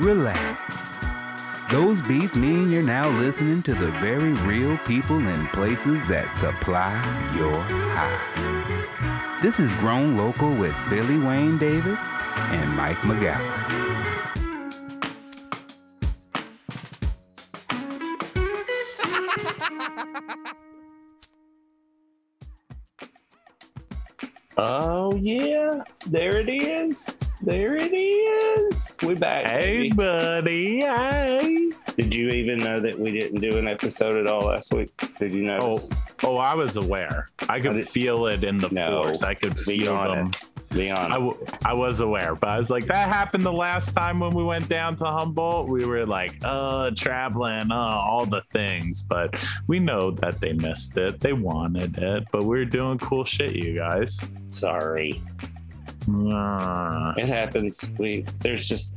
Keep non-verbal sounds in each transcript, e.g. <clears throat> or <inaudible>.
relax. Those beats mean you're now listening to the very real people and places that supply your high. This is Grown Local with Billy Wayne Davis and Mike McGowan. <laughs> Oh yeah, there it is. There it back. Hey, baby. buddy. Hey. Did you even know that we didn't do an episode at all last week? Did you Oh, notice? oh, I was aware. I I could did- feel it in the No. force. I could Be feel them. Be honest. I was aware, but I was like, that happened the last time when we went down to Humboldt. We were like, uh, traveling, uh, all the things, but we know that they missed it. They wanted it, but we are doing cool shit, you guys. Sorry. Uh, It happens. We there's just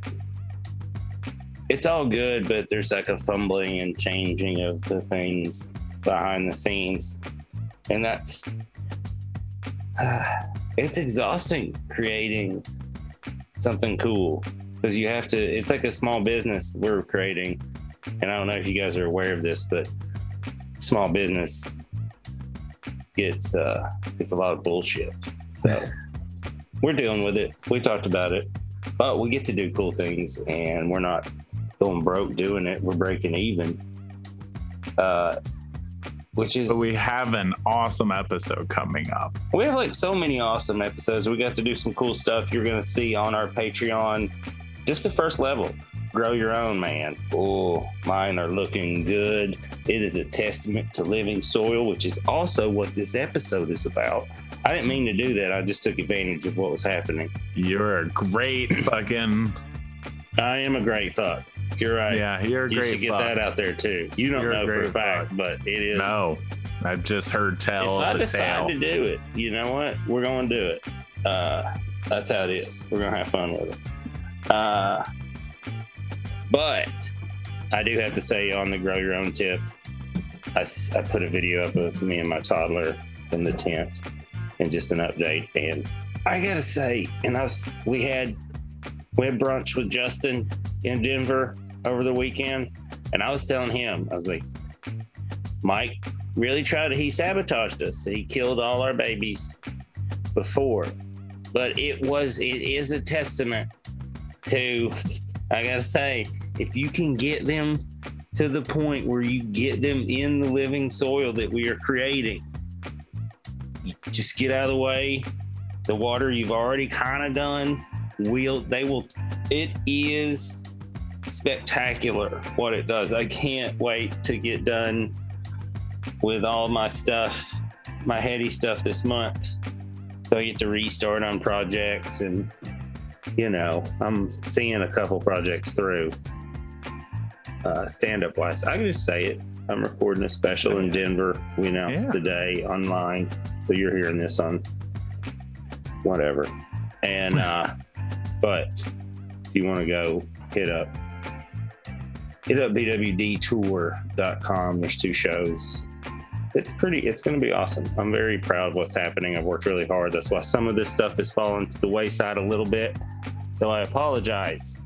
it's all good, but there's like a fumbling and changing of the things behind the scenes. And that's <sighs> it's exhausting creating something cool. Because you have to it's like a small business we're creating. And i don't know if you guys are aware of this but small business gets uh gets a lot of bullshit. So <laughs> we're dealing with it. We talked about it. But we get to do cool things and we're not going broke doing it we're breaking even uh which is but we have an awesome episode coming up. we have like so many awesome episodes. We got to do some cool stuff you're going to see on our Patreon. Just the first level. Grow your own, man. Oh, mine are looking good. It is a testament to living soil, which is also what this episode is about. I didn't mean to do that. I just took advantage of what was happening. You're a great fucking, I am a great fuck. You're right. yeah, you're a you great should get fuck. that out there too. You don't You're a know for a fact, fuck. but it is. No, I've just heard tell if I decide tale. to do it, you know what? We're going to do it. Uh, that's how it is. We're going to have fun with it. Uh, but I do have to say on the grow your own tip, I put a video up of me and my toddler in the tent and just an update. And I got to say, and I was, we had, we had brunch with Justin in Denver over the weekend. And I was telling him, I was like, Mike, really tried to he sabotaged us he killed all our babies before but it was it is a testament to i gotta say if you can get them to the point where you get them in the living soil that we are creating just get out of the way the water you've already kind of done will they will it is spectacular what it does i can't wait to get done with all my stuff, my heady stuff this month. So I get to restart on projects and you know, I'm seeing a couple projects through. Uh stand up wise. I can just say it. I'm recording a special in Denver. We announced Yeah. today online. So you're hearing this on whatever. And uh but if you want to go hit up hit up bwdtour.com. There's two shows. It's pretty it's going to be awesome. I'm very proud of what's happening. I've worked really hard. That's why some of this stuff is falling to the wayside a little bit. So i apologize.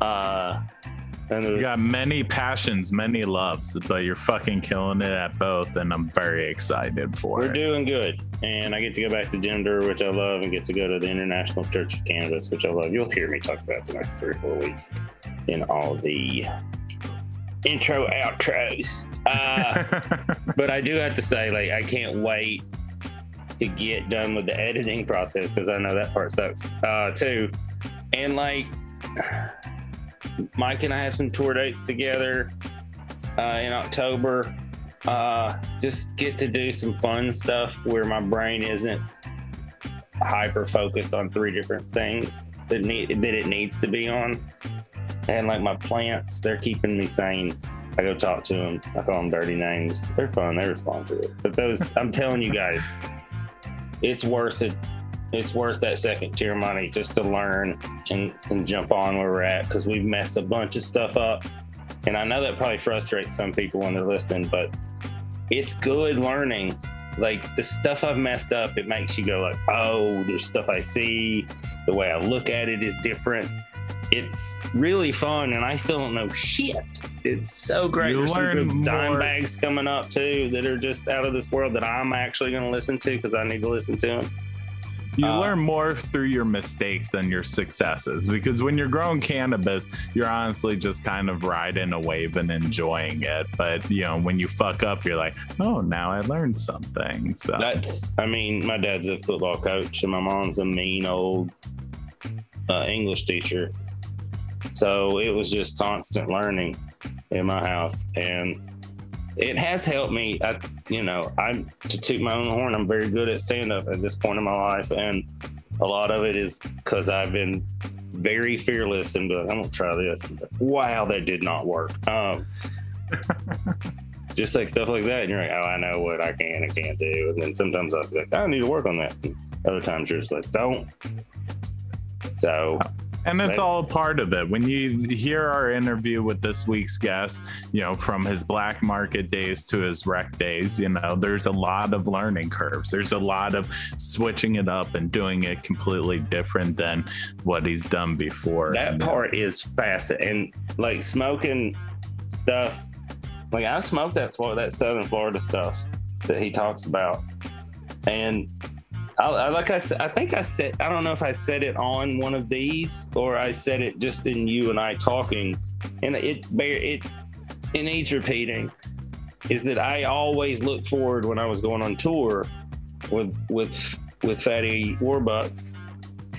Uh and You got many passions, many loves, but you're fucking killing it at both, and I'm very excited for we're it. doing good. And i get to go back to denver which i love and get to go to the international church of cannabis which i love. You'll hear me talk about the next three or four weeks in all the intro outros uh <laughs> but I do have to say, like, I can't wait to get done with the editing process because I know that part sucks uh, too. And like, Mike and I have some tour dates together uh, in October. Uh, just get to do some fun stuff where my brain isn't hyper focused on three different things that need that it needs to be on. And like my plants, they're keeping me sane. I go talk to them. I call them dirty names. They're fun. They respond to it. But those, I'm telling you guys, it's worth it. It's worth that second tier money just to learn and, and jump on where we're at because we've messed a bunch of stuff up. And I know that probably frustrates some people when they're listening, but it's good learning. Like the stuff I've messed up, it makes you go like, oh, there's stuff I see. The way I look at it is different. It's really fun, and I still don't know shit. It's so great. You There's some learn good dime more- bags coming up too that are just out of this world that I'm actually going to listen to because I need to listen to them. You Uh, learn more through your mistakes than your successes because when you're growing cannabis, you're honestly just kind of riding a wave and enjoying it. But you know, when you fuck up, you're like, oh, now I learned something. So That's, I mean, my dad's a football coach, and my mom's a mean old uh, English teacher. So it was just constant learning in my house, and it has helped me. I, you know, I'm to toot my own horn. I'm very good at stand up at this point in my life, and a lot of it is because I've been very fearless and like, I'm gonna try this. Wow, that did not work. Um, just like stuff like that, and you're like, oh, I know what I can and can't do, and then sometimes I'll be like, I need to work on that. And other times you're just like, don't. So And it's all a part of it. When you hear our interview with this week's guest, you know, from his black market days to his rec days, you know, there's a lot of learning curves. There's a lot of switching it up and doing it completely different than what he's done before. that part is fascinating. And like smoking stuff, like I smoked that Florida, that Southern Florida stuff that he talks about, and I, I like I said, I think I said I don't know if I said it on one of these or I said it just in you and I talking, and it it it needs repeating. Is that I always look forward when I was going on tour with with with Fatty Warbucks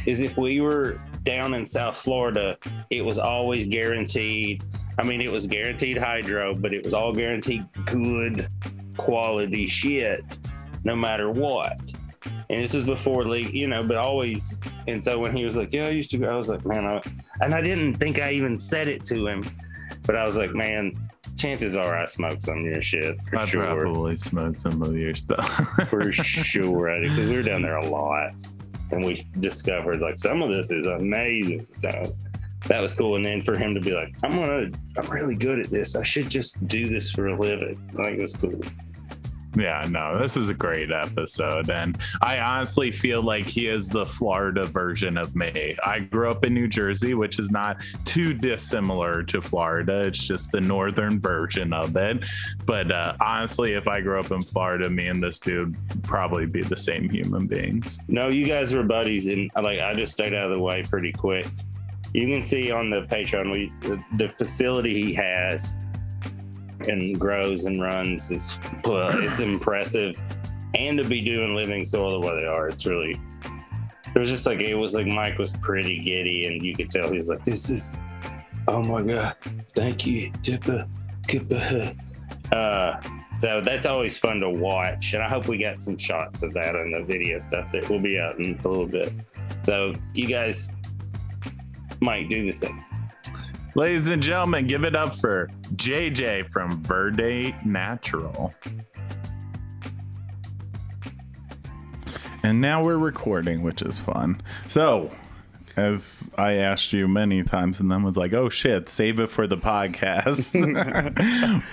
is if we were down in South Florida, it was always guaranteed. I mean, it was guaranteed hydro, but it was all guaranteed good quality shit, no matter what. And this was before league, you know, but always. And so when he was like, "Yeah, I used to," go," I was like, "Man," I, and I didn't think I even said it to him, but I was like, "Man, chances are I smoked some of your shit for I sure." probably smoked some of your stuff. <laughs> for sure because we were down there a lot and we discovered like some of this is amazing so that was cool and then for him to be like i'm gonna i'm really good at this i should just do this for a living i think it was cool Yeah, no, this is a great episode. And I honestly feel like he is the Florida version of me. I grew up in New Jersey, which is not too dissimilar to Florida. It's just the northern version of it. But uh, honestly, if I grew up in Florida, me and this dude probably be the same human beings. no you guys were buddies and like i just stayed out of the way pretty quick you can see on the patreon we the facility he has and grows and runs is it's impressive. And to be doing living soil the way they are it's really it was just like it was like mike was pretty giddy and you could tell he was like this is oh my god thank you Tippa, Kippa." uh so that's always fun to watch and i hope we got some shots of that on the video stuff that will be out in a little bit. So you guys might do the thing Ladies and gentlemen, give it up for JJ from Verde Natural. And now we're recording, which is fun. So, as I asked you many times, and then was like, oh shit, save it for the podcast.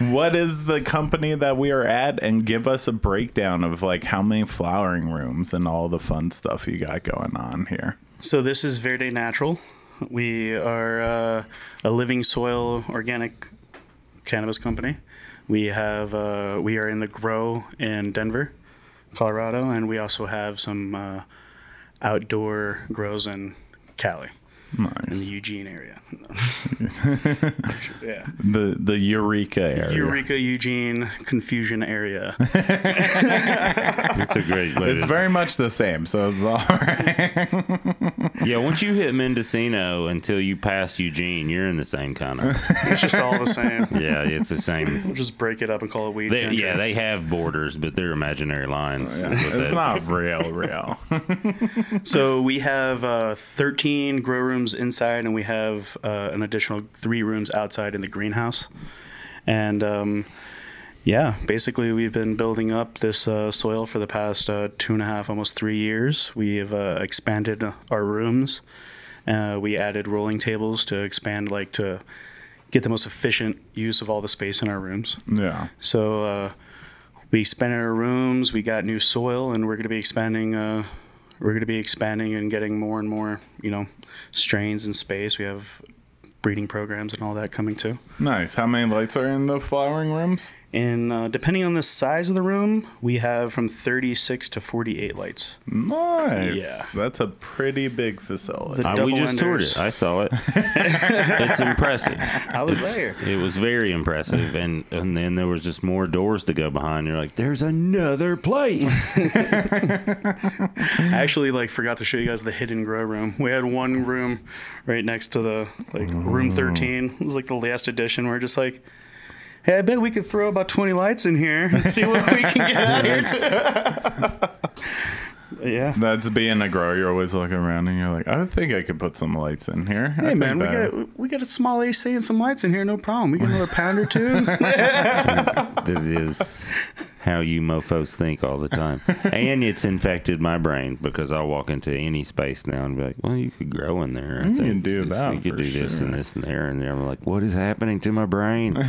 <laughs> <laughs> what is the company that we are at? And give us a breakdown of like how many flowering rooms and all the fun stuff you got going on here. So this is Verde Natural. We are uh, a living soil organic cannabis company. We have uh, we are in the grow in Denver, Colorado, and we also have some uh, outdoor grows in Cali, in the Eugene area. <laughs> yeah, The the Eureka area. Eureka, Eugene, confusion area. <laughs> It's a great way. It's very much the same, so it's all right. yeah, once you hit Mendocino until you pass Eugene, you're in the same kind of. It's just all the same. Yeah, it's the same. We'll just break it up and call it weed. They, country. yeah, they have borders, but they're imaginary lines. But it's that- not real, real. <laughs> So we have uh, 13 grow rooms inside, and we have uh, an additional three rooms outside in the greenhouse. And um, yeah, basically, we've been building up this uh, soil for the past uh, two and a half, almost three years. We have uh, expanded our rooms. Uh, we added rolling tables to expand, like to get the most efficient use of all the space in our rooms. Yeah. So uh, we expanded our rooms. We got new soil, and we're going to be expanding uh, we're going to be expanding and getting more and more, you know, strains in space. We have breeding programs and all that coming too. Nice. How many lights are in the flowering rooms? And uh, depending on the size of the room, we have from 36 to 48 lights. Nice. Yeah. That's a pretty big facility. The Uh, we double just toured it. I saw it. <laughs> it's impressive. I was It's- there. It was very impressive, and and then there was just more doors to go behind. You're like, there's another place. <laughs> I actually like forgot to show you guys the hidden grow room. We had one room right next to the like room 13. It was like the last edition. We're just like, hey, I bet we could throw about 20 lights in here and see what we can get out of here. <laughs> yeah. That's being a grower. You're always looking around and you're like, I think I could put some lights in here. Hey think man, we that- got we got a small AC and some lights in here, no problem. We get another pound or two. <laughs> <laughs> that is how you mofos think all the time. <laughs> And it's infected my brain because I'll walk into any space now and be like, well, you could grow in there. I You think can do this- that You could for do this and this and there. And there. I'm like, what is happening to my brain?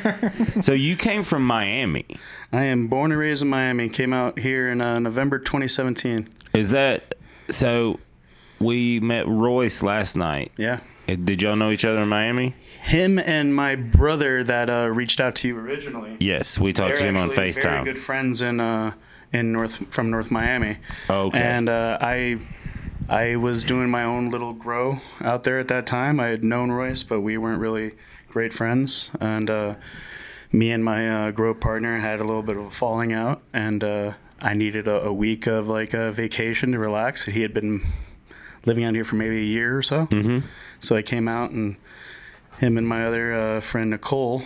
<laughs> so you came from Miami. I am born and raised in Miami. Came out here in uh, November 2017. Is that so? We met Royce last night. Yeah. Did y'all know each other in Miami? Him and my brother that uh, reached out to you originally. Yes, we talked to him on actually Very FaceTime. good friends in uh, in North from North Miami. Okay. And uh, I I was doing my own little grow out there at that time. I had known Royce, but we weren't really great friends. And uh, me and my uh, grow partner had a little bit of a falling out, and uh, I needed a, a week of like a vacation to relax. He had been living out here for maybe a year or so. Mhm. So I came out and him and my other uh, friend Nicole,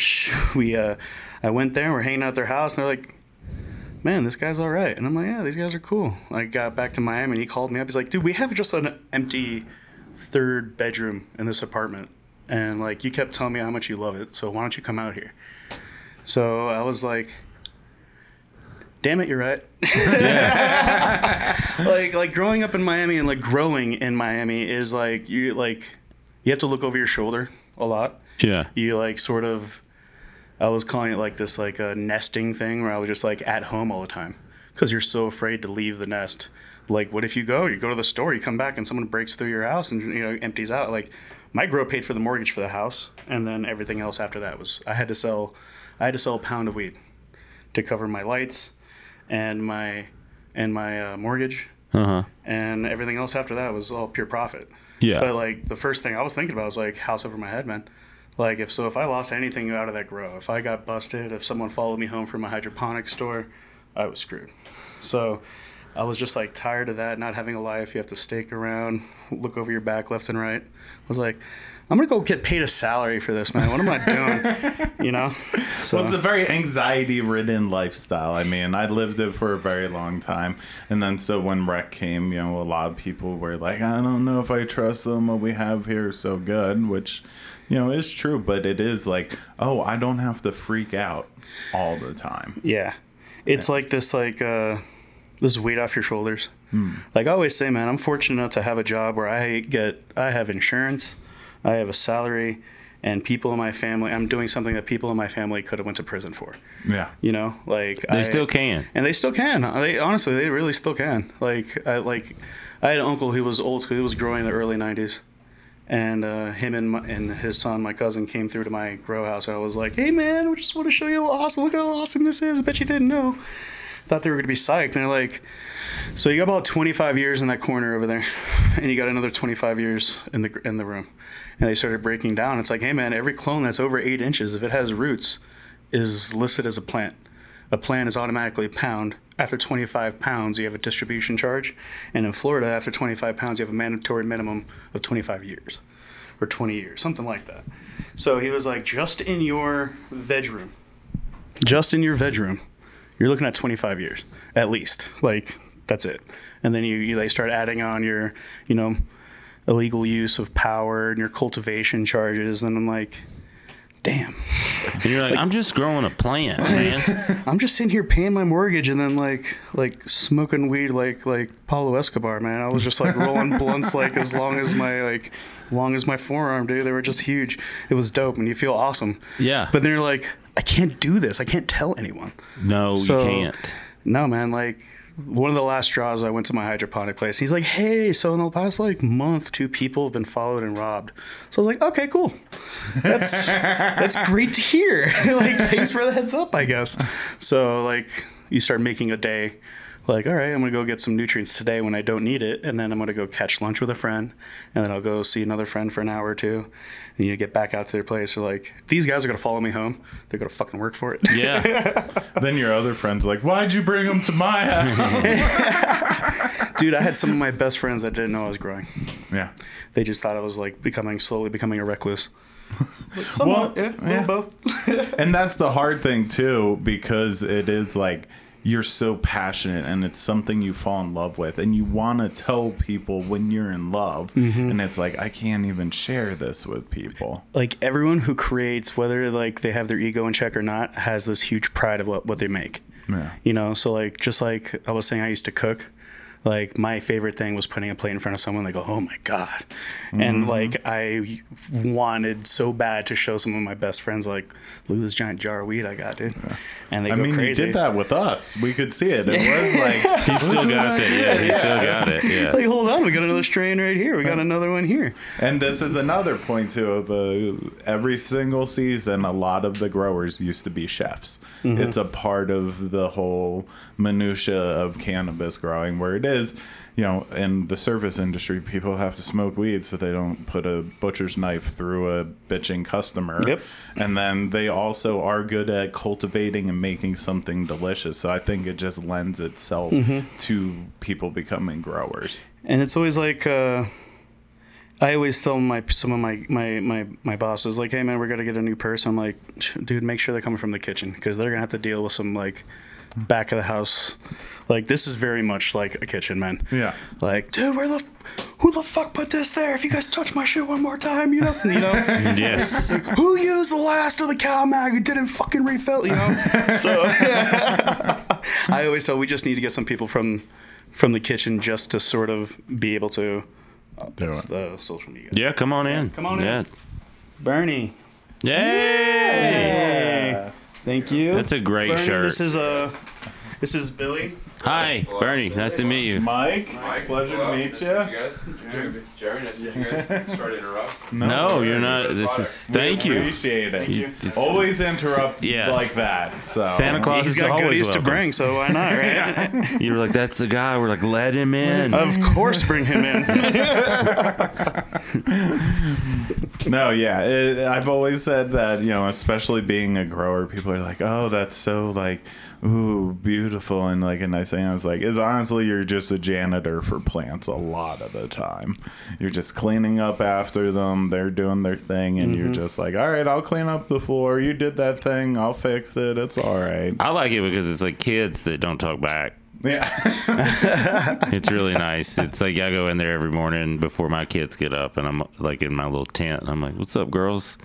<laughs> we uh, I went there. And we're hanging out at their house, and they're like, "Man, this guy's all right." And I'm like, "Yeah, these guys are cool." I got back to Miami, and he called me up. He's like, "Dude, we have just an empty third bedroom in this apartment, and like you kept telling me how much you love it, so why don't you come out here?" So I was like. Damn it, you're right. <laughs> like like growing up in Miami and like growing in Miami is like you like you have to look over your shoulder a lot. Yeah. You like sort of I was calling it like this like a nesting thing where I was just like at home all the time because you're so afraid to leave the nest. Like what if you go, you go to the store, you come back and someone breaks through your house and you know empties out. Like my grow paid for the mortgage for the house and then everything else after that was I had to sell I had to sell a pound of weed to cover my lights and my and my uh, mortgage Uh huh. and everything else after that was all pure profit. Yeah. But like the first thing I was thinking about was like house over my head, man. Like if so, if I lost anything out of that grow, if I got busted, if someone followed me home from a hydroponic store, I was screwed. So I was just like tired of that, not having a life. You have to stake around, look over your back left and right. I was like, I'm gonna go get paid a salary for this, man. What am I doing? <laughs> you know. So Well, it's a very anxiety ridden lifestyle. I mean, I lived it for a very long time. And then, so when rec came, you know, a lot of people were like, I don't know if I trust them. What we have here is so good, which, you know, is true. But it is like, oh, I don't have to freak out all the time. Yeah. It's like this like uh this weight off your shoulders. Like I always say, man, I'm fortunate enough to have a job where I get I have insurance, I have a salary, and people in my family I'm doing something that people in my family could have went to prison for. Yeah. You know? Like They I, still can. and they still can. They honestly, they really still can. Like, I like, I had an uncle who was old school. He was growing in the early '90s, and uh, him and my, and his son, my cousin, came through to my grow house. And I was like, "Hey, man, we just want to show you how awesome. Look how awesome this is. I bet you didn't know." Thought they were gonna be psyched. And they're like, "So you got about 25 years in that corner over there, and you got another 25 years in the in the room." And they started breaking down. It's like, "Hey, man, every clone that's over eight inches, if it has roots, is listed as a plant." a plant is automatically a pound. After 25 pounds, you have a distribution charge. And in Florida, after 25 pounds, you have a mandatory minimum of 25 years or 20 years, something like that. So he was like, just in your veg room, just in your veg room, you're looking at 25 years at least. Like, that's it. And then you, you they start adding on your, you know, illegal use of power and your cultivation charges. And I'm like, damn. And you're like, I'm just growing a plant, man. <laughs> I'm just sitting here paying my mortgage and then like like smoking weed like like Pablo Escobar, man. I was just like rolling blunts like as long as my like long as my forearm, dude. They were just huge. It was dope and you feel awesome. Yeah. But then you're like, I can't do this. I can't tell anyone. no, So- you can't. No, man, like one of the last draws, I went to my hydroponic place. He's like, "Hey, so in the past like month, two people have been followed and robbed." So I was like, "Okay, cool. That's <laughs> that's great to hear. <laughs> like, thanks for the heads up, I guess." So like, you start making a day. Like, all right, I'm gonna go get some nutrients today when I don't need it, and then I'm gonna go catch lunch with a friend, and then I'll go see another friend for an hour or two, and you get back out to their place. They're like, these guys are gonna follow me home. They're gonna fucking work for it. Yeah. <laughs> Then your other friend's like, "Why'd you bring them to my house?" <laughs> Dude, I had some of my best friends that didn't know I was growing. yeah. They just thought I was like becoming slowly becoming a recluse. Somewhat, Well, yeah, yeah. both. <laughs> and that's the hard thing too because it is like you're so passionate and it's something you fall in love with and you want to tell people when you're in love Mm-hmm. and it's like i can't even share this with people Like everyone who creates, whether like they have their ego in check or not, has this huge pride of what, what they make. yeah You know, so like just like I was saying, I used to cook. Like my favorite thing was putting a plate in front of someone. They go, "Oh my god!" And like I wanted so bad to show some of my best friends, like, "Look at this giant jar of weed I got, dude." And they i go mean crazy. you did that with us we could see it it was <laughs> like He still got it. Yeah, he still got it. Yeah. Like, hold on, we got another strain right here. We got another one here. And this is another point too of uh, every single season. A lot of the growers used to be chefs. Mm-hmm. It's a part of the whole minutia of cannabis growing, where it is, you know, in the service industry, people have to smoke weed so they don't put a butcher's knife through a bitching customer. Yep. And then they also are good at cultivating and making something delicious. So I think it just lends itself Mm-hmm. to people becoming growers. And it's always like uh, I always tell my some of my my my my bosses like, "Hey man, we're gonna get a new person." I'm like, "Dude, make sure they're coming from the kitchen because they're gonna have to deal with some like back of the house. Like this is very much like a kitchen, man. Yeah. Like, dude, where the who the fuck put this there? If you guys touch my shit one more time, you know, you know, <laughs> Yes. who used the last of the Cal-Mag who didn't fucking refill, you know? <laughs> so <laughs> I always tell we just need to get some people from from the kitchen just to sort of be able to. Uh, that's the social media. Yeah, come on in. come on yeah. in. Bernie. Yay! Hey. Thank you. That's a great Bernie, shirt. This is uh, this is Billy. Hi, Bernie. Nice to meet you. Mike, Mike, pleasure well, to meet nice you. to you guys. Jeremy, Jerry, nice to meet you guys. <laughs> Sorry to interrupt. No, you're not. This is. Thank you. Appreciate it. You just- Always interrupt Yes. like that. So Santa Claus He's is got always goodies to bring, so why not, right? <laughs> <laughs> You were like, "That's the guy." We're like, "Let him in." of course, bring him in. No, yeah. It, I've always said that, you know, especially being a grower, people are like, oh, that's so, like, ooh, beautiful. And, like, a nice thing. I was like, is honestly, you're just a janitor for plants a lot of the time. You're just cleaning up after them. They're doing their thing. And you're mm-hmm. just like, all right, I'll clean up the floor. You did that thing. I'll fix it. It's all right. I like it because it's like kids that don't talk back. Yeah. <laughs> It's really <laughs> nice. It's like I go in there every morning before my kids get up, and I'm like in my little tent. And I'm like, "What's up, girls?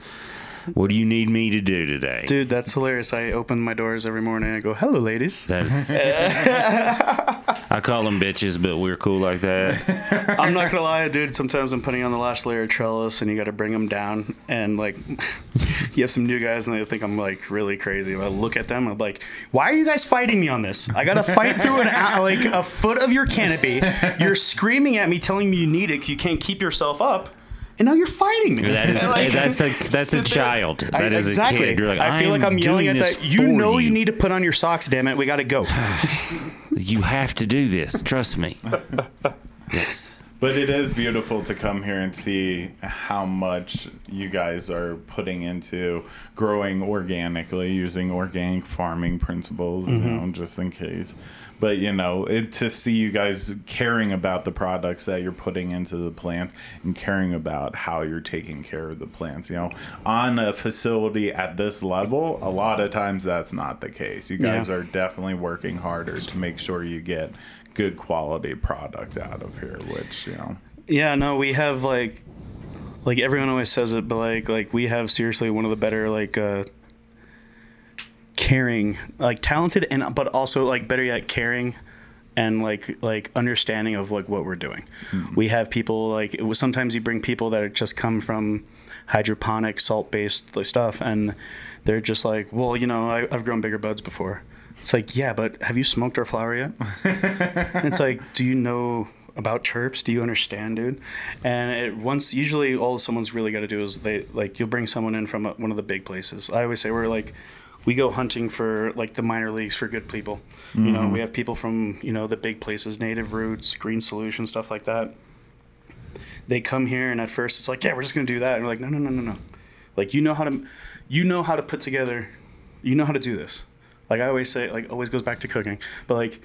What do you need me to do today?" Dude, that's hilarious. I open my doors every morning. I go, "Hello, ladies." That's. <laughs> I call them bitches, but we're cool like that. <laughs> I'm not gonna lie, dude. Sometimes I'm putting on the last layer of trellis, and you got to bring them down. And like, <laughs> you have some new guys, and they think I'm like really crazy. I look at them, I'm like, "Why are you guys fighting me on this? I got to fight through an like a foot of your canopy. You're screaming at me, telling me you need it. You can't keep yourself up." And now you're fighting me. That is <laughs> Like- that's a that's a sit there. child. I- That is exactly. a kid. You're like, I feel like I'm yelling at that. You know you need to put on your socks. Damn it, we got to go. <sighs> You have to do this. Trust me. <laughs> Yes. But it is beautiful to come here and see how much you guys are putting into growing organically, using organic farming principles, you mm-hmm. know, just in case. But you know, it, to see you guys caring about the products that you're putting into the plants and caring about how you're taking care of the plants, you know, on a facility at this level, a lot of times that's not the case. You guys Yeah. are definitely working harder to make sure you get good quality product out of here, which you know. Yeah, no, we have like like everyone always says it, but like like we have seriously one of the better like uh caring, like talented and but also like better yet caring and like like understanding of like what we're doing. Hmm. We have people like it was sometimes you bring people that are just come from hydroponic salt based like, stuff and they're just like, well, you know, I, I've grown bigger buds before. It's like, yeah, but have you smoked our flower yet? <laughs> It's like, do you know about chirps? Do you understand, dude? And it, once, usually, all someone's really got to do is they like you'll bring someone in from a, one of the big places. I always say we're like. We go hunting for like the minor leagues for good people. You know, we mm-hmm. have people from you know the big places, Native Roots, Green Solution, stuff like that. They come here, and at first it's like, yeah, we're just gonna do that, and we're like, no, no, no, no, no. Like you know how to, you know how to put together, you know how to do this. Like I always say, like always goes back to cooking. But like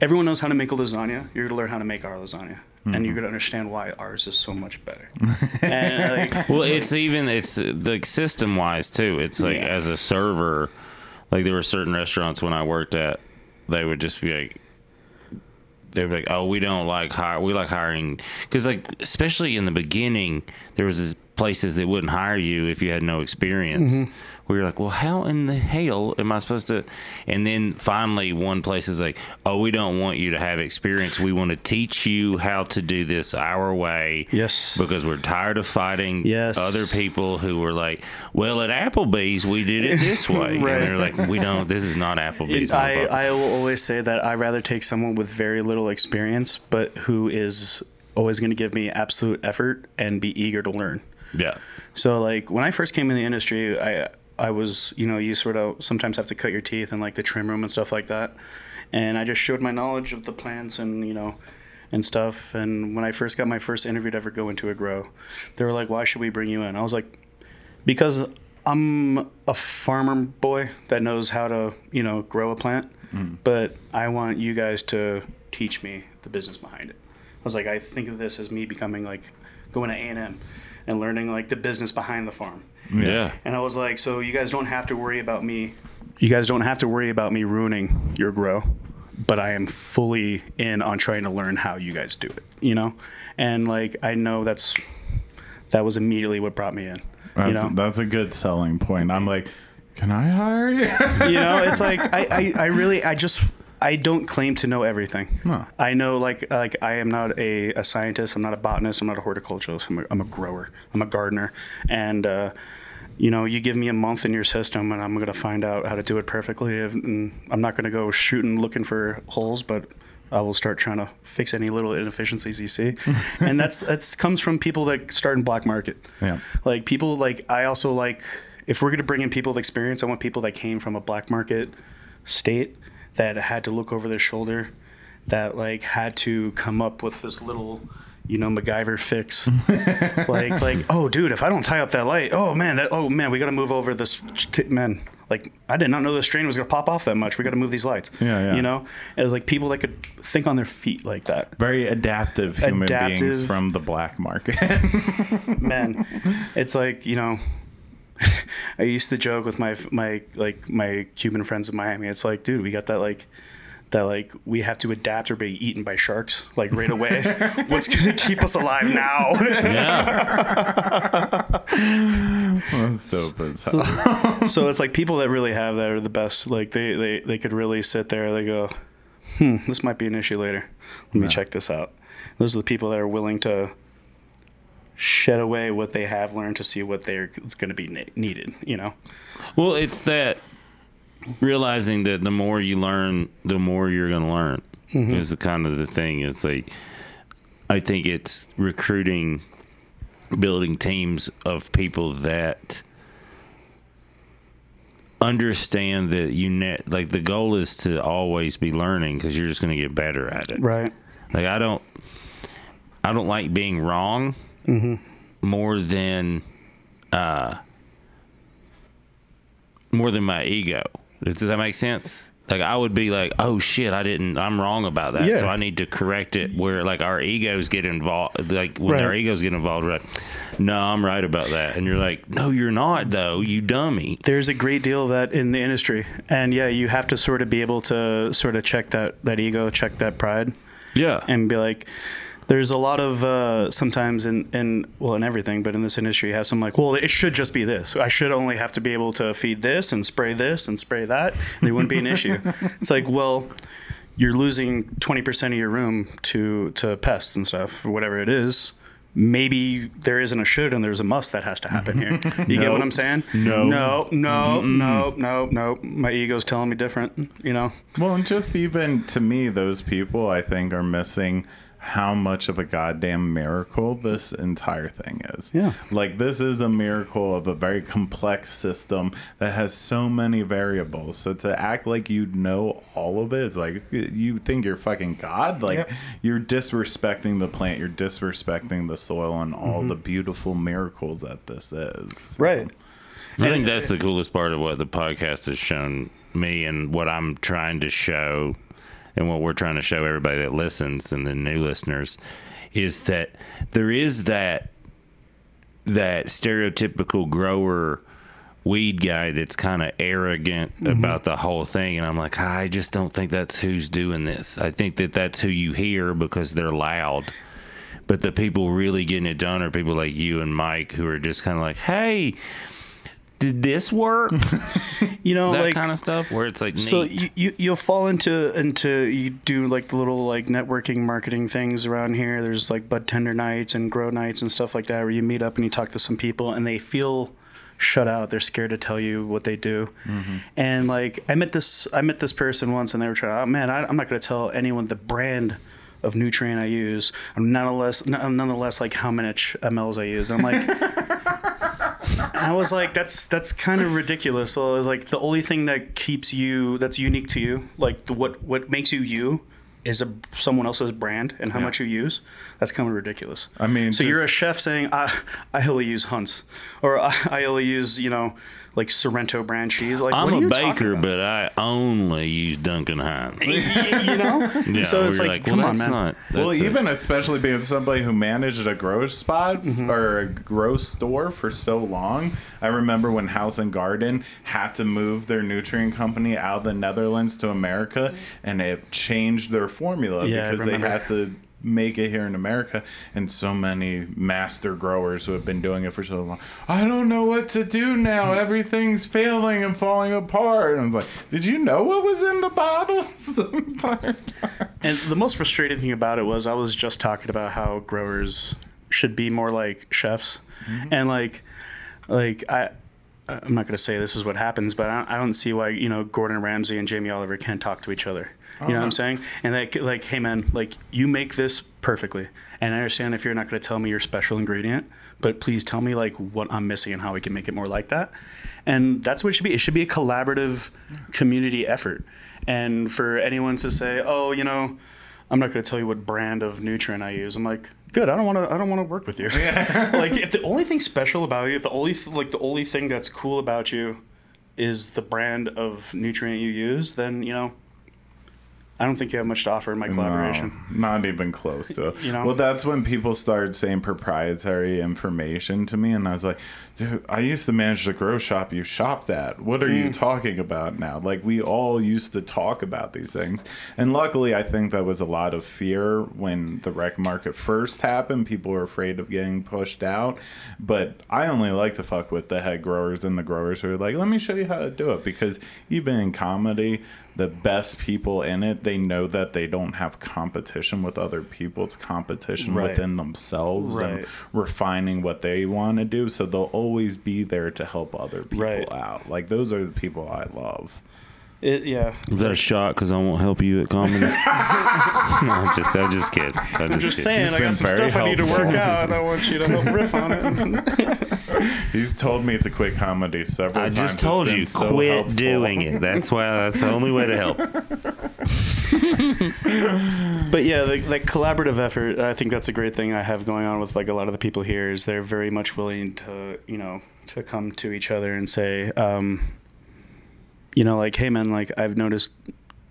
everyone knows how to make a lasagna. You're gonna learn how to make our lasagna, and you're gonna mm-hmm. understand why ours is so much better. <laughs> and like, Well, it's even it's like system wise too. It's like Yeah. as a server, like there were certain restaurants when I worked at, they would just be like, they'd be like, oh, we don't like hire, we like hiring, because like especially in the beginning, there was this places that wouldn't hire you if you had no experience. Mm-hmm. We were like, well, how in the hell am I supposed to? And then finally, one place is like, oh, we don't want you to have experience. We want to teach you how to do this our way yes, because we're tired of fighting Yes. other people who were like, "Well, at Applebee's we did it this way," Right. <laughs> and they're like, "We don't. This is not Applebee's." I. I will always say that I'd rather take someone with very little experience, but who is always going to give me absolute effort and be eager to learn. Yeah, So like when I first came in the industry, I I was you know you sort of sometimes have to cut your teeth in like the trim room and stuff like that, and I just showed my knowledge of the plants and you know and stuff. And when I first got my first interview to ever go into a grow, they were like, "Why should we bring you in?" I was like, "Because I'm a farmer boy that knows how to you know grow a plant, mm. but I want you guys to teach me the business behind it." I was like, I think of this as me becoming like going to A and M and learning like the business behind the farm. yeah, And I was like, so you guys don't have to worry about me. You guys don't have to worry about me ruining your grow, but I am fully in on trying to learn how you guys do it. You know, and like I know that's that was immediately what brought me in. That's, you know, that's a good selling point. I'm like, can I hire you? you know, it's <laughs> like I, I, I really I just I don't claim to know everything. I know like like I am not a, a scientist. I'm not a botanist. I'm not a horticulturalist. I'm a, I'm a grower. I'm a gardener. And uh, you know, you give me a month in your system, and I'm gonna find out how to do it perfectly. And I'm not gonna go shooting looking for holes, but I will start trying to fix any little inefficiencies you see. <laughs> and that's that's comes from people that start in black market. Yeah. Like people like I also like if we're gonna bring in people with experience, I want people that came from a black market state that had to look over their shoulder, that like had to come up with this little, you know, MacGyver fix. <laughs> like like oh dude, if I don't tie up that light, oh man, that oh man, we gotta move over this t- man. Like I did not know the strain was gonna pop off that much. We got to move these lights. Yeah, yeah. You know, it was like people that could think on their feet like that. Very adaptive human beings from the black market. <laughs> man it's like you know <laughs> i used to joke with my my like my cuban friends in miami. It's like dude we got that like that like we have to adapt or be eaten by sharks like right away. <laughs> What's gonna keep us alive now? Yeah. <laughs> That's dope as hell. so it's like people that really have that are the best. Like they they, they could really sit there they go hmm this might be an issue later. Let me check this out. Those are the people that are willing to shed away what they have learned to see what they're it's going to be ne- needed you know Well, it's that realizing that the more you learn, the more you're going to learn mm-hmm. is the kind of the thing. It's like I think it's recruiting, building teams of people that understand that you net like the goal is to always be learning because you're just going to get better at it. right Like I don't, I don't like being wrong more than, uh, more than my ego. Does that make sense? Like I would be like, oh shit, I didn't, I'm wrong about that, Yeah. so I need to correct it. Where like our egos get involved, like when Right. our egos get involved, we're like, no, I'm right about that, and you're like, no, you're not though, you dummy. there's a great deal of that in the industry and yeah you have to sort of be able to sort of check that that ego check that pride Yeah, and be like there's a lot of uh, sometimes in, in well in everything but in this industry you have some like well it should just be this i should only have to be able to feed this and spray this and spray that there wouldn't be an issue <laughs> it's like well you're losing 20% of your room to to pests and stuff or whatever it is maybe there isn't a should and there's a must that has to happen here. <laughs> You get what I'm saying? No. no, no, no, no, no. My ego's telling me different. You know. Well, and just even to me, those people I think are missing how much of a goddamn miracle this entire thing is. Yeah. Like, this is a miracle of a very complex system that has so many variables. So to act like you know all of it, it's like you think you're fucking God. Like, Yep. you're disrespecting the plant, you're disrespecting the soil and all Mm-hmm. the beautiful miracles that this is. Right. I think that's the coolest part of what the podcast has shown me and what I'm trying to show and what we're trying to show everybody that listens and the new listeners is that there is that that stereotypical grower weed guy that's kind of arrogant mm-hmm. about the whole thing and I'm like I just don't think that's who's doing this. I think that that's who you hear because they're loud. But the people really getting it done are people like you and Mike who are just kind of like, "Hey, did this work?" <laughs> You know, that like kind of stuff where it's like neat. So you, you you'll fall into into you do like the little like networking marketing things around here. There's like bud tender nights and grow nights and stuff like that where you meet up and you talk to some people and they feel shut out. They're scared to tell you what they do. Mm-hmm. And like I met this I met this person once and they were trying. Oh man, I, I'm not going to tell anyone the brand of nutrient I use. I'm nonetheless nonetheless like how much mLs I use. I'm like. <laughs> I was like, that's that's kind of ridiculous. So I was like, the only thing that keeps you, that's unique to you, like the, what what makes you you, is a someone else's brand and how much you use. That's kind of ridiculous. I mean, so you're a chef saying, I I only use Hunts, or I, I only use you know like Sorrento brand cheese. Like I'm what are a you baker, but I only use Duncan Hines. you know. <laughs> Yeah, so it's we're like, well, come on, that's man. Not, well, a- even especially being somebody who managed a grow spot Mm-hmm. or a grow store for so long, I remember when House and Garden had to move their nutrient company out of the Netherlands to America, and it changed their formula Yeah, because they had to make it here in America. And so many master growers who have been doing it for so long. I don't know what to do now. Mm. Everything's failing and falling apart. And I was like, did you know what was in the bottles <laughs> the entire time? And the most frustrating thing about it was I was just talking about how growers should be more like chefs, and like, like I. I'm not going to say this is what happens, but I I don't see why you know Gordon Ramsay and Jamie Oliver can't talk to each other. You know what I'm oh, saying? And like, like, hey man, like you make this perfectly, and I understand if you're not going to tell me your special ingredient, but please tell me like what I'm missing and how we can make it more like that. And that's what it should be. It should be a collaborative community effort. And for anyone to say, oh, you know, I'm not going to tell you what brand of nutrient I use. I'm like, good. I don't want to. I don't want to work with you. <laughs> like, if the only thing special about you, if the only th- like the only thing that's cool about you is the brand of nutrient you use, then you know, I don't think you have much to offer in my collaboration. No, not even close to. <laughs> You know? Well, that's when people started saying proprietary information to me, and I was like, dude, I used to manage the grow shop you shopped at. What are Mm. you talking about now? Like, we all used to talk about these things. And luckily, I think that was a lot of fear when the rec market first happened. People were afraid of getting pushed out. But I only like to fuck with the head growers and the growers who are like, let me show you how to do it. Because even in comedy, the best people in it, they know that they don't have competition with other people. It's competition Right. within themselves and refining what they want to do. So they'll always be there to help other people Right. out. Like those are the people I love. It, yeah. is that a shot because I won't help you at comedy? <laughs> <laughs> no, I'm just, I'm just kidding. I'm just, Just kidding. saying, He's I got some very stuff I need to work out. I want you to help riff on it. <laughs> He's told me to quit comedy several I times. I just It's told you, so quit helpful. doing it. That's why. That's the only way to help. <laughs> But yeah, the, like collaborative effort, I think that's a great thing I have going on with like a lot of the people here is they're very much willing to, you know, to come to each other and say, um, you know, like, hey man, like I've noticed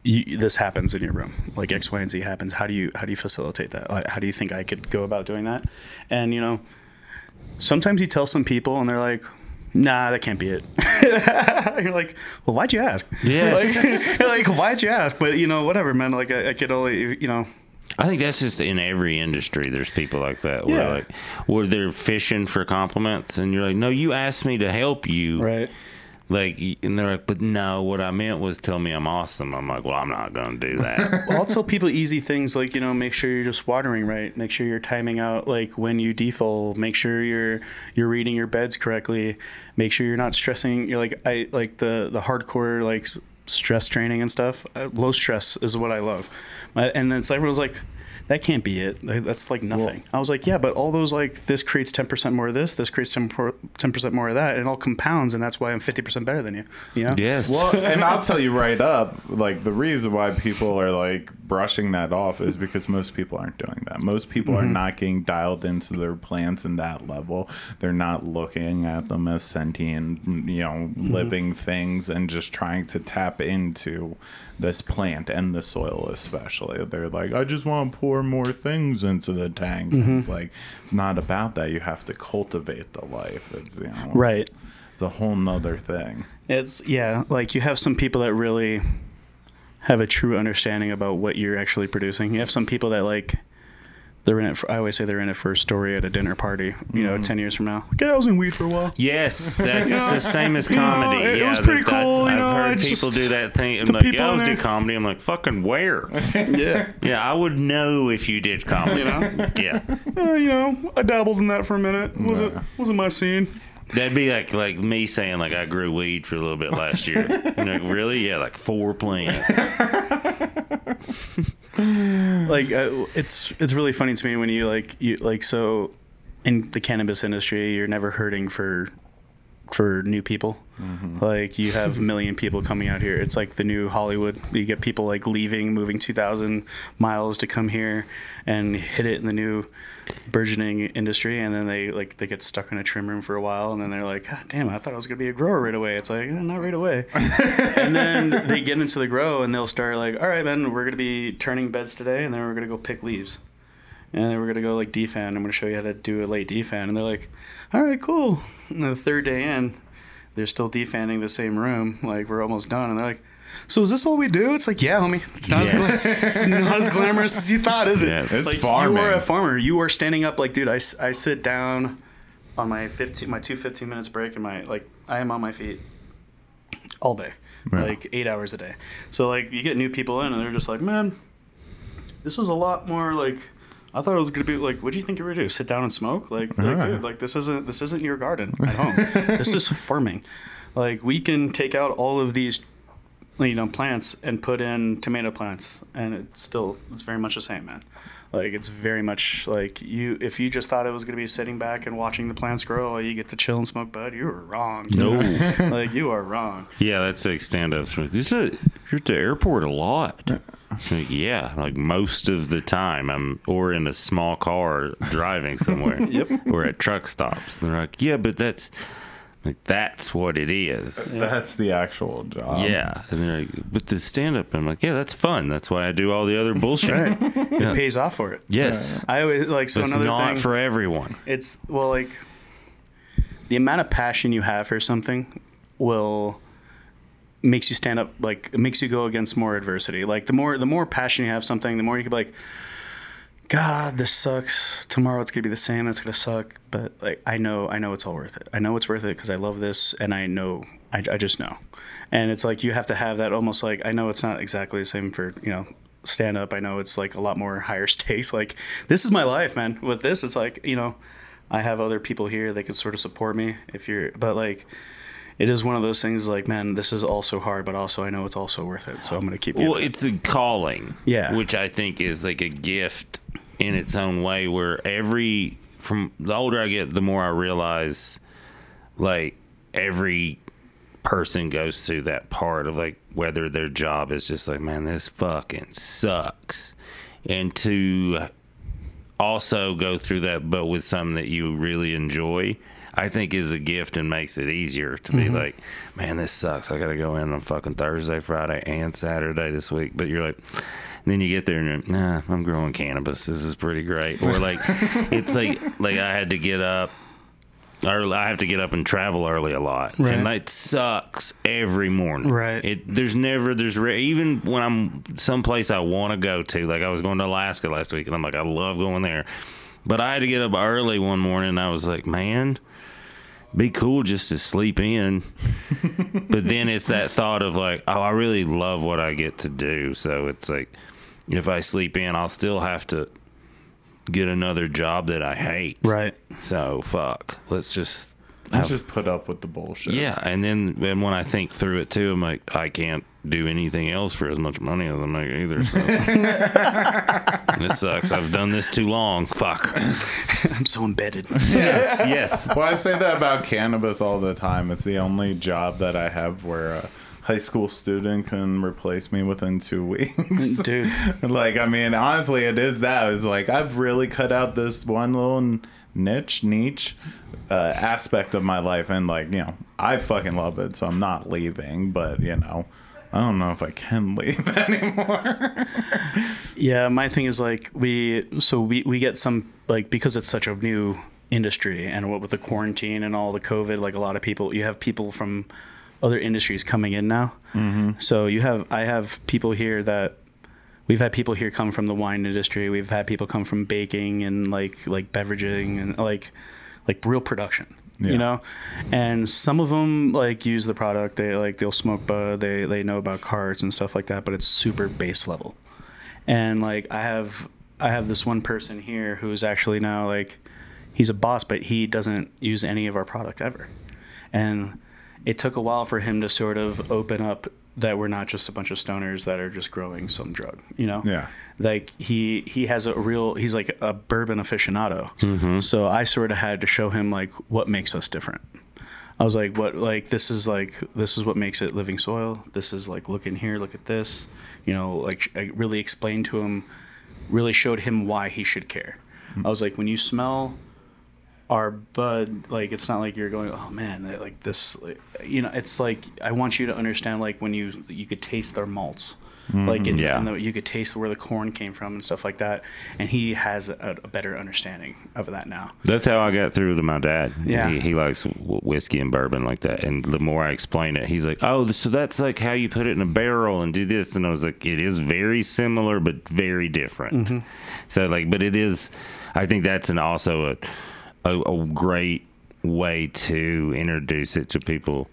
you, this happens in your room, like X, Y, and Z happens. How do you how do you facilitate that? How do you think I could go about doing that? And you know, sometimes you tell some people and they're like. Nah, that can't be it. <laughs> You're like, well, why'd you ask? Yes. <laughs> Like, <laughs> like, why'd you ask? But you know, whatever, man. Like, I, I could only, you know, I think that's just in every industry. There's people like that where Yeah. like where they're fishing for compliments, and you're like, no, you asked me to help you. right. Like, and they're like, but no, what I meant was tell me I'm awesome. I'm like, well, I'm not gonna do that. <laughs> Well, I'll tell people easy things like you know make sure you're just watering right, make sure you're timing out like when you defoal, make sure you're you're reading your beds correctly, make sure you're not stressing. You're like I like the the hardcore like stress training and stuff. Uh, low stress is what I love, and then everyone's like. That can't be it. That's like nothing. I was like, yeah, but all those like this creates ten percent more of this, this creates ten percent more of that, and it all compounds, and that's why I'm fifty percent better than you. You know? yes. Well, <laughs> and I'll tell you right up, like the reason why people are like brushing that off is because most people aren't doing that. Most people are mm-hmm. not getting dialed into their plants in that level. They're not looking at them as sentient, you know, mm-hmm. living things and just trying to tap into this plant and the soil especially. They're like, I just want to pour more things into the tank. And It's like it's not about that. You have to cultivate the life. It's you know Right. It's a whole nother thing. It's yeah, like you have some people that really have a true understanding about what you're actually producing. You have some people that like they're in it. For, I always say they're in it for a story at a dinner party. You know, ten years from now. Like, yeah, I was in weed for a while. Yes, <laughs> that's the same as comedy. it yeah, was pretty that- cool, you I've know, I heard just- people do that thing. I'm like, yeah, I was do comedy. I'm like, fucking where? <laughs> Yeah, yeah, I would know if you did comedy. You know? yeah, <laughs> Uh, you know, I dabbled in that for a minute. wasn't wasn't my scene. that'd be like like me saying like I grew weed for a little bit last year. you know, really? Yeah, like four plants. Like uh, it's it's really funny to me when you like you like so in the cannabis industry you're never hurting for for new people. Like you have a <laughs> million people coming out here. It's like the new hollywood. You get people like leaving moving 2000 miles to come here and hit it in the new burgeoning industry. And then they like they get stuck in a trim room for a while. And then they're like god damn i thought i was going to be a grower right away. It's like "Eh, not right away. And then they get into the grow and they'll start like all right man we're going to be turning beds today and then we're going to go pick leaves and then we're gonna go like defan. I'm gonna show you how to do a late defan, and they're like, "All right, cool." And the third day in, they're still defanning the same room. Like we're almost done, and they're like, "So is this all we do?" It's like, "Yeah, homie. It's not, Yes. as, <laughs> gla- it's not as glamorous as you thought, is it?" Yes. It's like you are a farmer. You are standing up. Like, dude, I, I sit down on my 15 my two 15 minutes break, and my like I am on my feet all day, like eight hours a day. So like you get new people in, and they're just like, "Man, this is a lot more like." I thought it was gonna be like, what do you think you were gonna do? Sit down and smoke? Like, like Yeah. dude, like this isn't this isn't your garden at home. <laughs> this is farming. Like we can take out all of these, you know, plants and put in tomato plants, and it's still it's very much the same, man. Like it's very much like you. If you just thought it was gonna be sitting back and watching the plants grow, you get to chill and smoke bud, you were wrong. No. <laughs> like you are wrong. Yeah, that's like stand up. You're at the airport a lot. Like, <laughs> yeah, like most of the time, I'm or in a small car driving somewhere. <laughs> Yep. Or at truck stops. They're like, yeah, but that's like that's what it is. That's the actual job. Yeah, and they're like, but the stand up, I'm like, yeah, that's fun. That's why I do all the other bullshit. Right. <laughs> Yeah. It pays off for it. Yes, I always like so it's another not thing. for everyone. it's well like the amount of passion you have for something will makes you stand up like it makes you go against more adversity. Like the more the more passion you have something the more you can be like god this sucks. Tomorrow it's gonna be the same. It's gonna suck. But like i know i know it's all worth it. I know it's worth it because i love this and i know I, I just know. And it's like you have to have that almost like i know it's not exactly the same for you know stand up. I know it's like a lot more <laughs> higher stakes. Like this is my life man. With this it's like you know i have other people here that can sort of support me if you're but like it is one of those things like man this is also hard but also i know it's also worth it so i'm gonna keep Well, doing it. it's a calling. Yeah. Which I think is like a gift in its own way where every from the older I get, the more I realize like every person goes through that part of like whether their job is just like, man, this fucking sucks. And to also go through that but with something that you really enjoy i think is a gift and makes it easier to be mm-hmm. like man this sucks i gotta go in on fucking thursday friday and saturday this week but you're like then you get there and you're, nah i'm growing cannabis this is pretty great or like <laughs> it's like like i had to get up or I have to get up and travel early a lot, Right. and that sucks every morning. Right. It there's never there's re- even when I'm someplace I want to go to. Like I was going to Alaska last week, and I'm like I love going there, but I had to get up early one morning. and I was like, man, be cool just to sleep in. <laughs> but then it's that thought of like, oh, I really love what I get to do. So it's like, if I sleep in, I'll still have to get another job that I hate. Right. So fuck. Let's just Let's have- just put up with the bullshit. yeah. And then and when I think through it too, I'm like, I can't do anything else for as much money as I make either. So <laughs> this sucks. I've done this too long. Fuck. <laughs> I'm so embedded. Yes. <laughs> Yes. Well, I say that about cannabis all the time. It's the only job that I have where a high school student can replace me within two weeks. Dude. like, I mean, honestly, it is that. It's like I've really cut out this one little niche, niche uh, aspect of my life, and like, you know, I fucking love it, so I'm not leaving. But you know, I don't know if I can leave <laughs> anymore. Yeah, my thing is like we so we we get some like because it's such a new industry and what with the quarantine and all the COVID, like a lot of people, you have people from other industries coming in now. Mm-hmm. So you have I have people here that we've had people here come from the wine industry. We've had people come from baking and like like beveraging and like like real production. Yeah. You know, and some of them like use the product. They like they'll smoke bud. They they know about carts and stuff like that. But it's super base level and like I have I have this one person here who's actually now like he's a boss, but he doesn't use any of our product ever, and it took a while for him to sort of open up that we're not just a bunch of stoners that are just growing some drug, you know? Yeah. Like he he has a real he's like a bourbon aficionado. Mm-hmm. So I sort of had to show him like what makes us different. I was like, what, like, this is like, this is what makes it living soil. This is like, look in here, look at this. You know, like, I really explained to him, really showed him why he should care. Mm-hmm. I was like, when you smell our bud, like, it's not like you're going, oh man, like this, like, you know, it's like, I want you to understand, like, when you, you could taste their malts. Like in, Yeah. in the, you could taste where the corn came from and stuff like that, and he has a, a better understanding of that now. That's how I got through to my dad. Yeah. he, he likes whiskey and bourbon like that. And the more I explain it, he's like, "Oh, so that's like how you put it in a barrel and do this." And I was like, "It is very similar, but very different." Mm-hmm. So like, but it is. I think that's an also a, a a great way to introduce it to people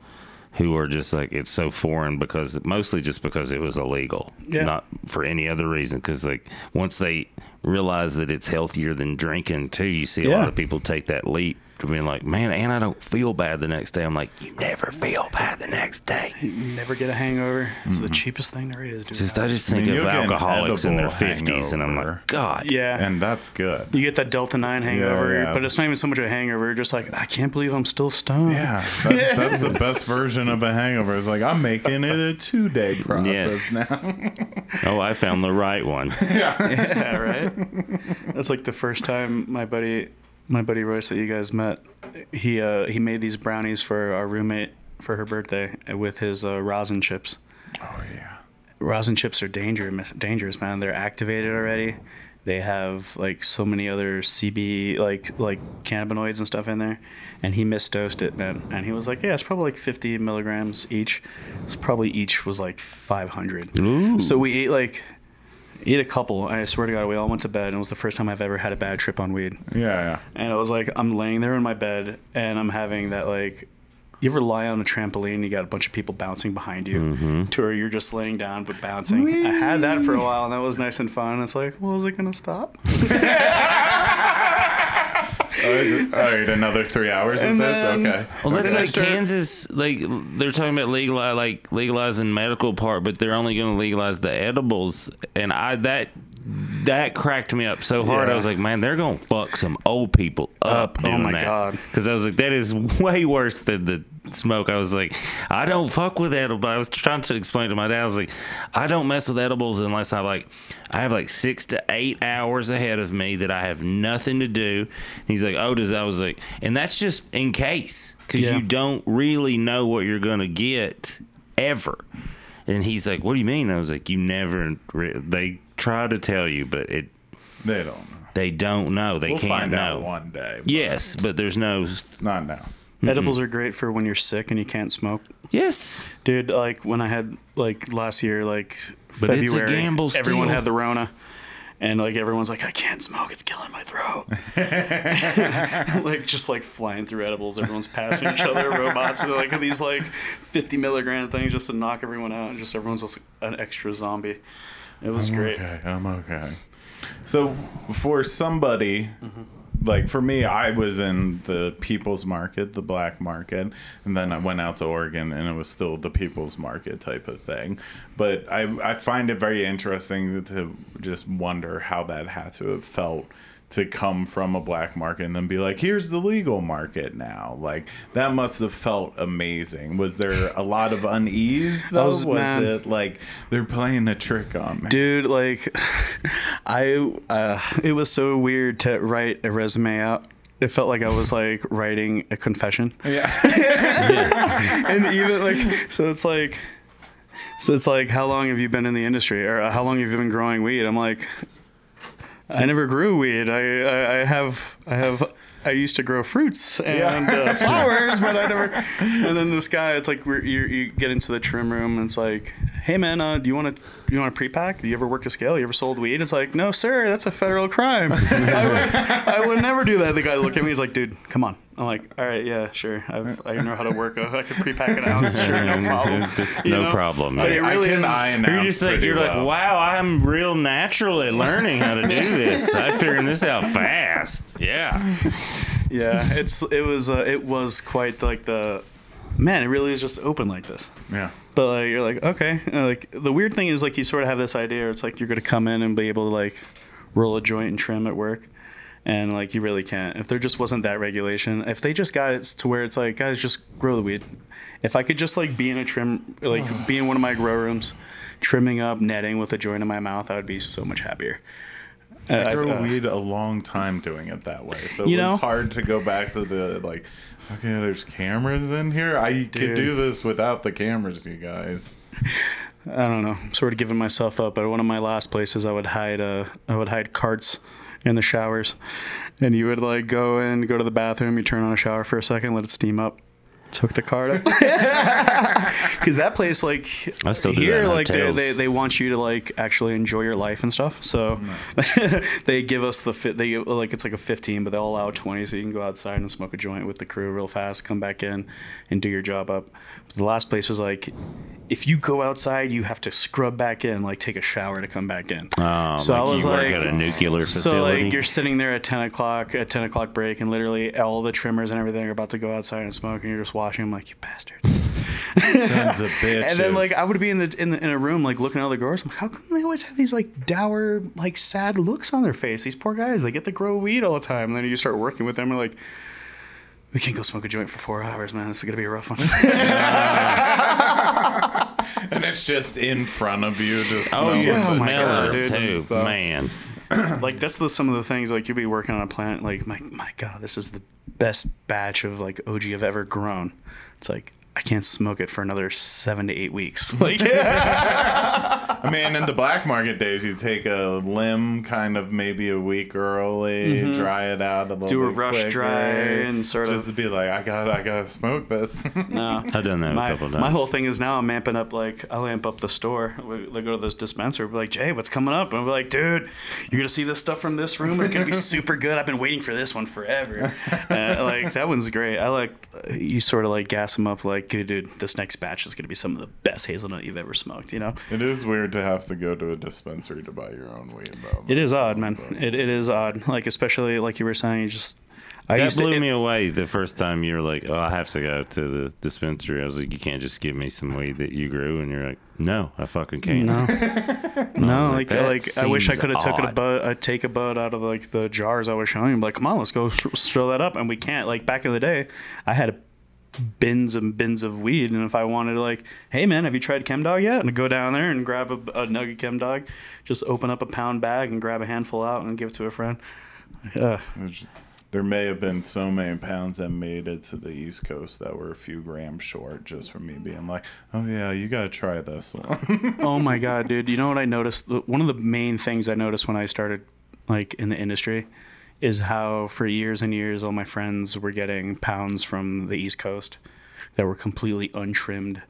who are just like it's so foreign because mostly just because it was illegal Yeah. not for any other reason because like once they realize that it's healthier than drinking too you see a Yeah. lot of people take that leap to being like man and i don't feel bad the next day i'm like you never feel bad the next day You Never get a hangover. It's the mm-hmm. cheapest thing there is, dude. just i just I mean, think of alcoholics in their edible 50s and i'm like god yeah. and that's good. You get that Delta 9 hangover, yeah. but it's not even so much a hangover. You're just like, I can't believe I'm still stoned. Yeah, that's, <laughs> that's the best version of a hangover. It's like I'm making it a two day process Yes. now. <laughs> oh i found the right one <laughs> yeah, right. That's like the first time my buddy, my buddy Royce that you guys met. He uh, he made these brownies for our roommate for her birthday with his uh, rosin chips. Oh yeah. rosin chips are dangerous dangerous man they're activated already they have like so many other cb like like cannabinoids and stuff in there and he misdosed it man and he was like yeah it's probably like 50 milligrams each it's probably each was like 500 Ooh. so we ate like ate a couple. I swear to god we all went to bed and it was the first time i've ever had a bad trip on weed. Yeah, yeah. and it was like I'm laying there in my bed and I'm having that like you ever lie on a trampoline you got a bunch of people bouncing behind you mm-hmm. to where you're just laying down but bouncing? I had that for a while and that was nice and fun. It's like well is it gonna stop <laughs> <laughs> All right, another three hours of this. then- Okay. Well, that's Then I like start- Kansas. Like they're talking about legalize, like legalizing medical part, but they're only going to legalize the edibles. And I that that cracked me up so hard. I was like, man, they're going to fuck some old people up. Oh my that. God. Because I was like, that is <laughs> way worse than the smoke. I was like, I don't fuck with edibles. I was trying to explain to my dad. I was like, I don't mess with edibles unless I like, I have like six to eight hours ahead of me that I have nothing to do. He's like, oh, does that? I was like, and that's just in case because Yeah. you don't really know what you're gonna get ever. And he's like, what do you mean? I was like, you never. Re- they try to tell you, but it They don't know. they don't know. They We'll can't find know. out one day. but Yes, but there's no. Not now. edibles are great for when you're sick and you can't smoke Yes. dude like when I had like last year like But it's a February gamble everyone still. had the Rona and like everyone's like, I can't smoke, it's killing my throat. <laughs> like just like flying through edibles, everyone's passing each other, robots, and like these like 50 milligram things just to knock everyone out, and just everyone's just an extra zombie. It was great. Okay, I'm okay. So for somebody mm-hmm. Like for me, I was in the people's market, the black market, and then I went out to Oregon and it was still the people's market type of thing. But I I find it very interesting to just wonder how that had to have felt to come from a black market and then be like, here's the legal market now. Like that must have felt amazing. Was there a lot of unease <laughs> though? was- was it like they're playing a trick on me? dude like <laughs> i uh it was so weird to write a resume out it felt like i was like <laughs> writing a confession Yeah. and even like so it's like so it's like how long have you been in the industry or how long have you been growing weed i'm like i never grew weed i i, I have i have I used to grow fruits and uh, <laughs> flowers, but I never. And then this guy, it's like we're, you, you get into the trim room, and it's like, "Hey man, uh, do you want to you want to pre-pack? Do you ever worked a scale? You ever sold weed?" It's like, "No, sir, that's a federal crime. <laughs> I, would, I would never do that." The guy looked at me, he's like, "Dude, come on." I'm like, "All right, yeah, sure. I've, I know how to work. A, I can pre-pack an <laughs> ounce. Sure, no problem." It's just You no know? problem. But it really I can is- iron You're just like you're well. like, wow, I'm real naturally learning how to do <laughs> this. I'm figuring this out fast. Yeah. yeah, it's it was uh, it was quite like the man. It really is just open like this. Yeah. But like, you're like, okay. And, like the weird thing is like you sort of have this idea. It's like you're gonna come in and be able to like roll a joint and trim at work, and like you really can't. If there just wasn't that regulation, if they just got it to where it's like, guys, just grow the weed. If I could just like be in a trim, like <sighs> be in one of my grow rooms, trimming up, netting with a joint in my mouth, I would be so much happier. Uh, I grew uh, weed a long time doing it that way, so it was know? hard to go back to the like. Okay, there's cameras in here. I could do this without the cameras, you guys. I don't know. I'm sort of giving myself up. But one of my last places, I would hide uh, I would hide carts in the showers, and you would like go in, go to the bathroom, you turn on a shower for a second, let it steam up. Took the cart up <laughs> because that place, like I still do that here, like they, they they want you to like actually enjoy your life and stuff. So <laughs> they give us the fit. They like it's like a 15, but they'll allow 20, so you can go outside and smoke a joint with the crew real fast, come back in, and do your job up. The last place was like, if you go outside, you have to scrub back in, like take a shower to come back in. Um, So I like was you work like- at a nuclear So facility. like you're sitting there at 10 o'clock, at 10 o'clock break, and literally all the trimmers and everything are about to go outside and smoke, and you're just watching them like you bastards. Sons of bitches. <laughs> And then like I would be in the in, the, in a room like looking at other growers. I'm like, how come they always have these like dour, like sad looks on their face? These poor guys, they get to grow weed all the time. And then you start working with them, and like, we can't go smoke a joint for four hours, man. This is gonna be a rough one. <laughs> <laughs> and it's just in front of you. Just oh, you Oh my smell God, it dude. too, man. <clears throat> like that's the some of the things like you'll be working on a plant. Like my my god, this is the best batch of like OG I've ever grown. It's like. I can't smoke it for another seven to eight weeks. <laughs> Like, I mean, in the black market days, you take a limb, kind of maybe a week early, dry it out a little. Mm-hmm. Do a bit rush quicker, dry and sort just of- to be like, I got, to I gotta smoke this. <laughs> no. <laughs> I've done that a my, couple times. my whole thing is now I'm amping up like I'll amp up the store. We, we go to this dispenser, be like, Jay, what's coming up? And we're like, dude, you're gonna see this stuff from this room. It's gonna be super good. I've been waiting for this one forever. Uh, like that one's great. I like you sort of like gas them up, like, good dude, this next batch is gonna be some of the best hazelnut you've ever smoked. You know, it is weird to have to go to a dispensary to buy your own weed, though. it is odd, man. It, it is odd. Like especially like you were saying, you just. I that blew to, it- me away the first time you were like, "Oh, I have to go to the dispensary." I was like, "You can't just give me some weed that you grew," and you're like, "No, I fucking can't." No, <laughs> no, like, like like I wish I could have taken a bud, uh, take a bud out of like the jars I was showing him. Like, come on, let's go th- throw that up, and we can't. Like back in the day, I had bins and bins of weed, and if I wanted to, like, hey man, have you tried Chem Dog yet? And go down there and grab a, a nugget Chem Dog, just open up a pound bag and grab a handful out and give it to a friend. Uh, There's- There may have been so many pounds that made it to the East Coast that were a few grams short just for me being like, oh, yeah, you got to try this one. <laughs> oh my god, dude! You know what I noticed? One of the main things I noticed when I started, like in the industry, is how for years and years all my friends were getting pounds from the East Coast that were completely untrimmed,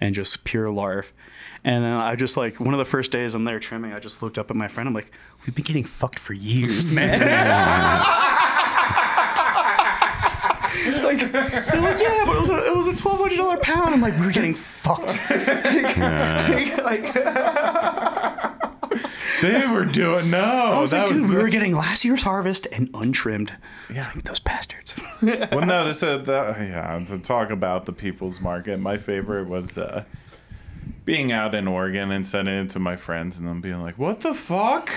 and just pure larf. And I just like one of the first days I'm there trimming, I just looked up at my friend. I'm like, we've been getting fucked for years, <laughs> man. <laughs> it's like they're like, yeah, but it was a, it was a twelve hundred dollar pound. I'm like, we're getting fucked. <laughs> like, They were doing no. I was that like, dude, was we the- were getting last year's harvest and untrimmed. Yeah, like those bastards. <laughs> well, no, this uh, that, yeah. To talk about the People's Market, my favorite was uh, being out in Oregon and sending it to my friends, and them being like, "What the fuck?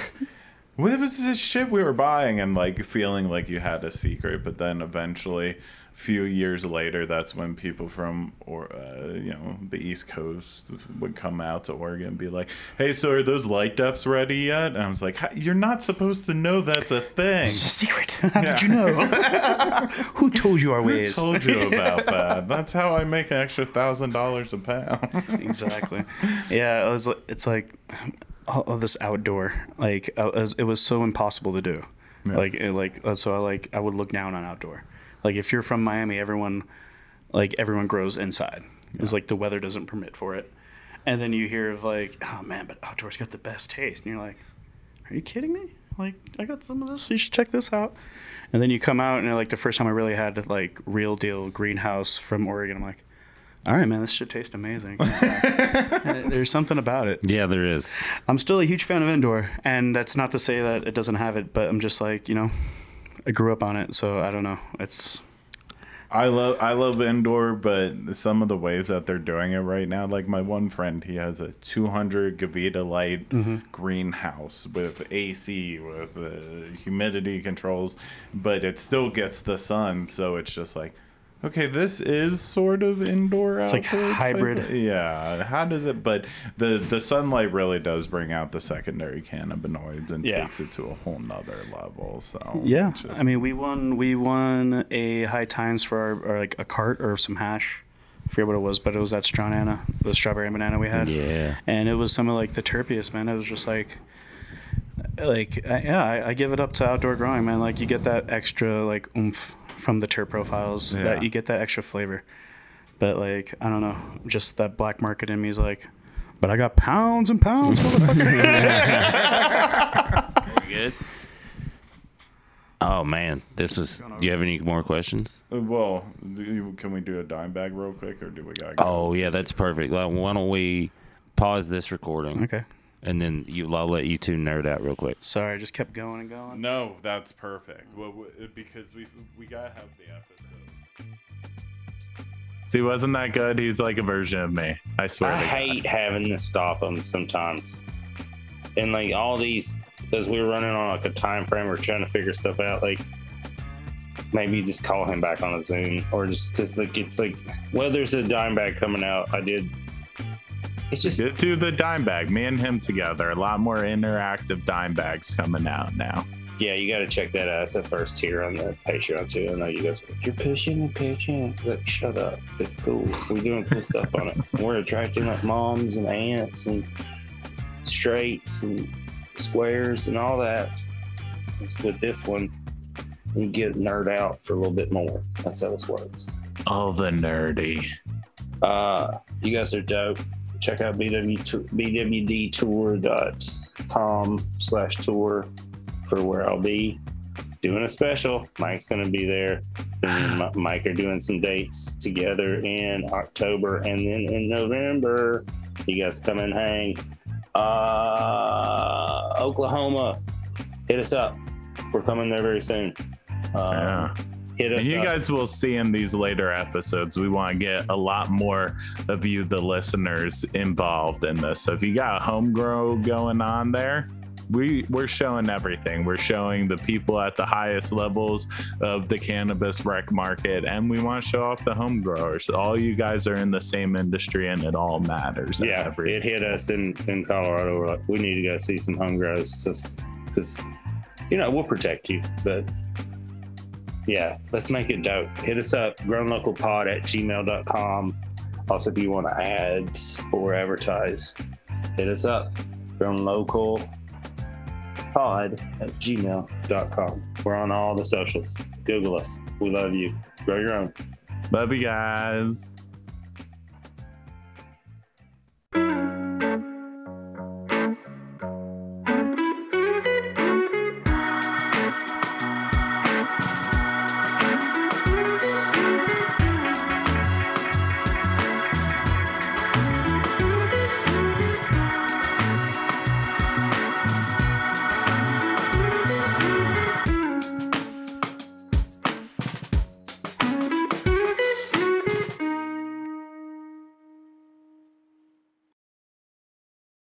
What was this shit we were buying?" And like feeling like you had a secret, but then eventually, few years later, that's when people from or uh, you know the East Coast would come out to Oregon and be like, "Hey, so are those light deps ready yet?" And I was like, "How- "You're not supposed to know that's a thing." It's a secret. <laughs> How did you know? <laughs> Who told you our Who ways? told you <laughs> about that? That's how I make an extra thousand dollars a pound. exactly. Yeah, it was. It's like all of this outdoor. Like uh, it was- so impossible to do. Like like uh, so I like I would look down on outdoor. Like if you're from Miami, everyone like everyone grows inside. It's like the weather doesn't permit for it. And then you hear of like, oh man, but outdoors got the best taste, and you're like, are you kidding me? Like I got some of this. You should check this out. And then you come out and like the first time I really had like real deal greenhouse from Oregon, I'm like, all right, man, this should taste amazing. <laughs> There's something about it. Yeah, there is. I'm still a huge fan of indoor, and that's not to say that it doesn't have it, but I'm just like, you know, I grew up on it, so I don't know. It's I love I love indoor, but some of the ways that they're doing it right now, like my one friend, he has a 200 Gavita light greenhouse with AC with uh, humidity controls, but it still gets the sun, so it's just like. Okay, this is sort of indoor. It's like outdoor type hybrid. of- yeah. How does it? But the the sunlight really does bring out the secondary cannabinoids and Yeah. takes it to a whole nother level. So yeah. just- I mean, we won we won a high times for our, or like a cart or some hash. I forget what it was, but it was that straw banana, the strawberry and banana we had. Yeah. and it was some of like the terpiest man it was just like like I, yeah I, I give it up to outdoor growing man like you get that extra like oomph from the terp profiles Yeah. that you get that extra flavor but like i don't know just that black market in me is like but i got pounds and pounds <laughs> motherfucker Good. Oh man, this was. Do you have any more questions? Uh, Well, you, can we do a dime bag real quick, or do we got? Oh yeah, that's perfect. Like, why don't we pause this recording okay and then you? I'll let you two nerd out real quick. sorry i just kept going and going No, that's perfect. Well, w- because we we gotta have the episode. See, wasn't that good? He's like a version of me. I swear. I to God. hate having to stop them sometimes. And like all these, because we were running on like a time frame, we're trying to figure stuff out. Like maybe just call him back on a Zoom, or just because like it's like, well, there's a dime bag coming out. I did. It's just Get to the dime bag. Me and him together. A lot more interactive dime bags coming out now. yeah, you got to check that out. It's the first tier on the Patreon too. I know you guys. You're pushing and pitching. Like, shut up. It's cool. We're doing cool stuff on it. <laughs> We're attracting like moms and aunts and straights and squares and all that. With this one, you get nerd out for a little bit more. That's how this works. All the nerdy. Uh, you guys are dope. Check out BW tour, bwdtour.com slash tour for where I'll be doing a special. Mike's going to be there. And <sighs> Mike are doing some dates together in October and then in November. You guys come and hang. Uh, Oklahoma, hit us up. We're coming there very soon. Uh, Yeah. Hit us And you up. guys will see in these later episodes, we want to get a lot more of you, the listeners, involved in this. So if you got a home grow going on there, we we're showing everything. We're showing the people at the highest levels of the cannabis rec market, and we want to show off the home growers. All you guys are in the same industry, and it all matters. yeah, Every- it hit us in in Colorado. We're like, we need to go see some home grows because you know we'll protect you, but yeah, let's make it dope. Hit us up, grownlocalpod at gmail.com. Also, if you want to ads or advertise, hit us up, grownlocalpod at gmail.com. We're on all the socials. Google us. We love you. Grow your own. Love you guys.